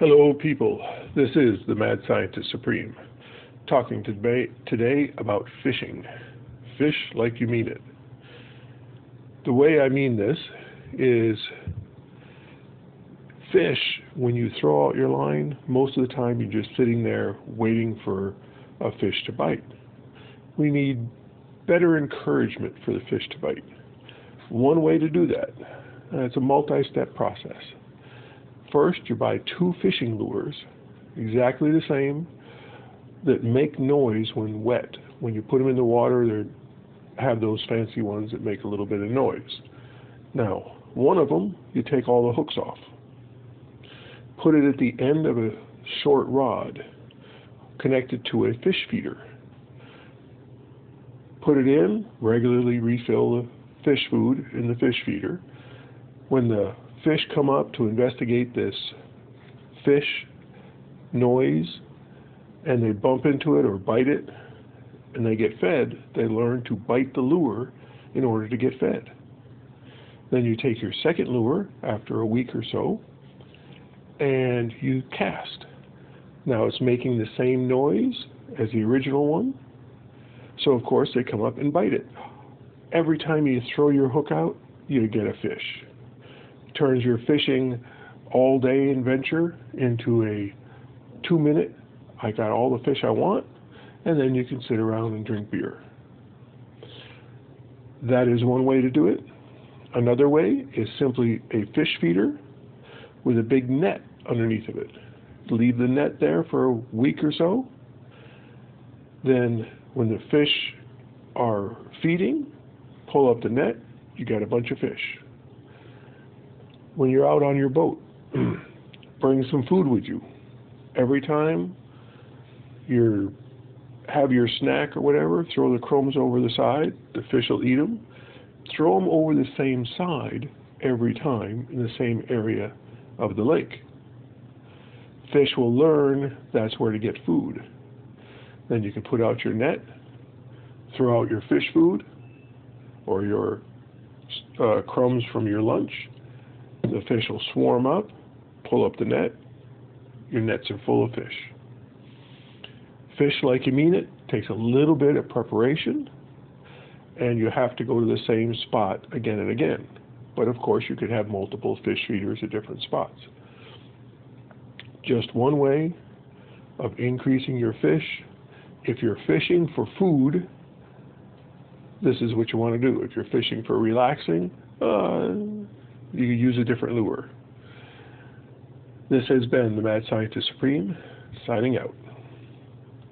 Hello, people. This is the Mad Scientist Supreme, talking today, about fishing. Fish like you mean it. The way I mean this is fish, when you throw out your line, most of the time you're just sitting there waiting for a fish to bite. We need better encouragement for the fish to bite. One way to do that, it's a multi step process First, you buy two fishing lures, exactly the same, that make noise when wet. When you put them in the water, they have those fancy ones that make a little bit of noise. Now, one of them, you take all the hooks off. Put it at the end of a short rod connected to a fish feeder. Put it in, regularly refill the fish food in the fish feeder. When the fish come up to investigate this fish noise and they bump into it or bite it and they get fed, they learn to bite the lure in order to get fed. Then you take your second lure after a week or so and you cast. Now it's making the same noise as the original one, so of course they come up and bite it. Every time you throw your hook out, you get a fish turns your fishing all day adventure into a two minute, I got all the fish I want, and then you can sit around and drink beer. That is one way to do it. Another way is simply a fish feeder with a big net underneath of it. Leave the net there for a week or so. Then, when the fish are feeding, pull up the net, you got a bunch of fish when you're out on your boat. Bring some food with you. Every time you have your snack or whatever, throw the crumbs over the side. The fish will eat them. Throw them over the same side every time in the same area of the lake. Fish will learn that's where to get food. Then you can put out your net, throw out your fish food or your uh, crumbs from your lunch, the fish will swarm up, pull up the net, your nets are full of fish. Fish like you mean it takes a little bit of preparation, and you have to go to the same spot again and again. But of course, you could have multiple fish feeders at different spots. Just one way of increasing your fish. If you're fishing for food, this is what you want to do. If you're fishing for relaxing, uh, you use a different lure. This has been the Mad Scientist Supreme, signing out.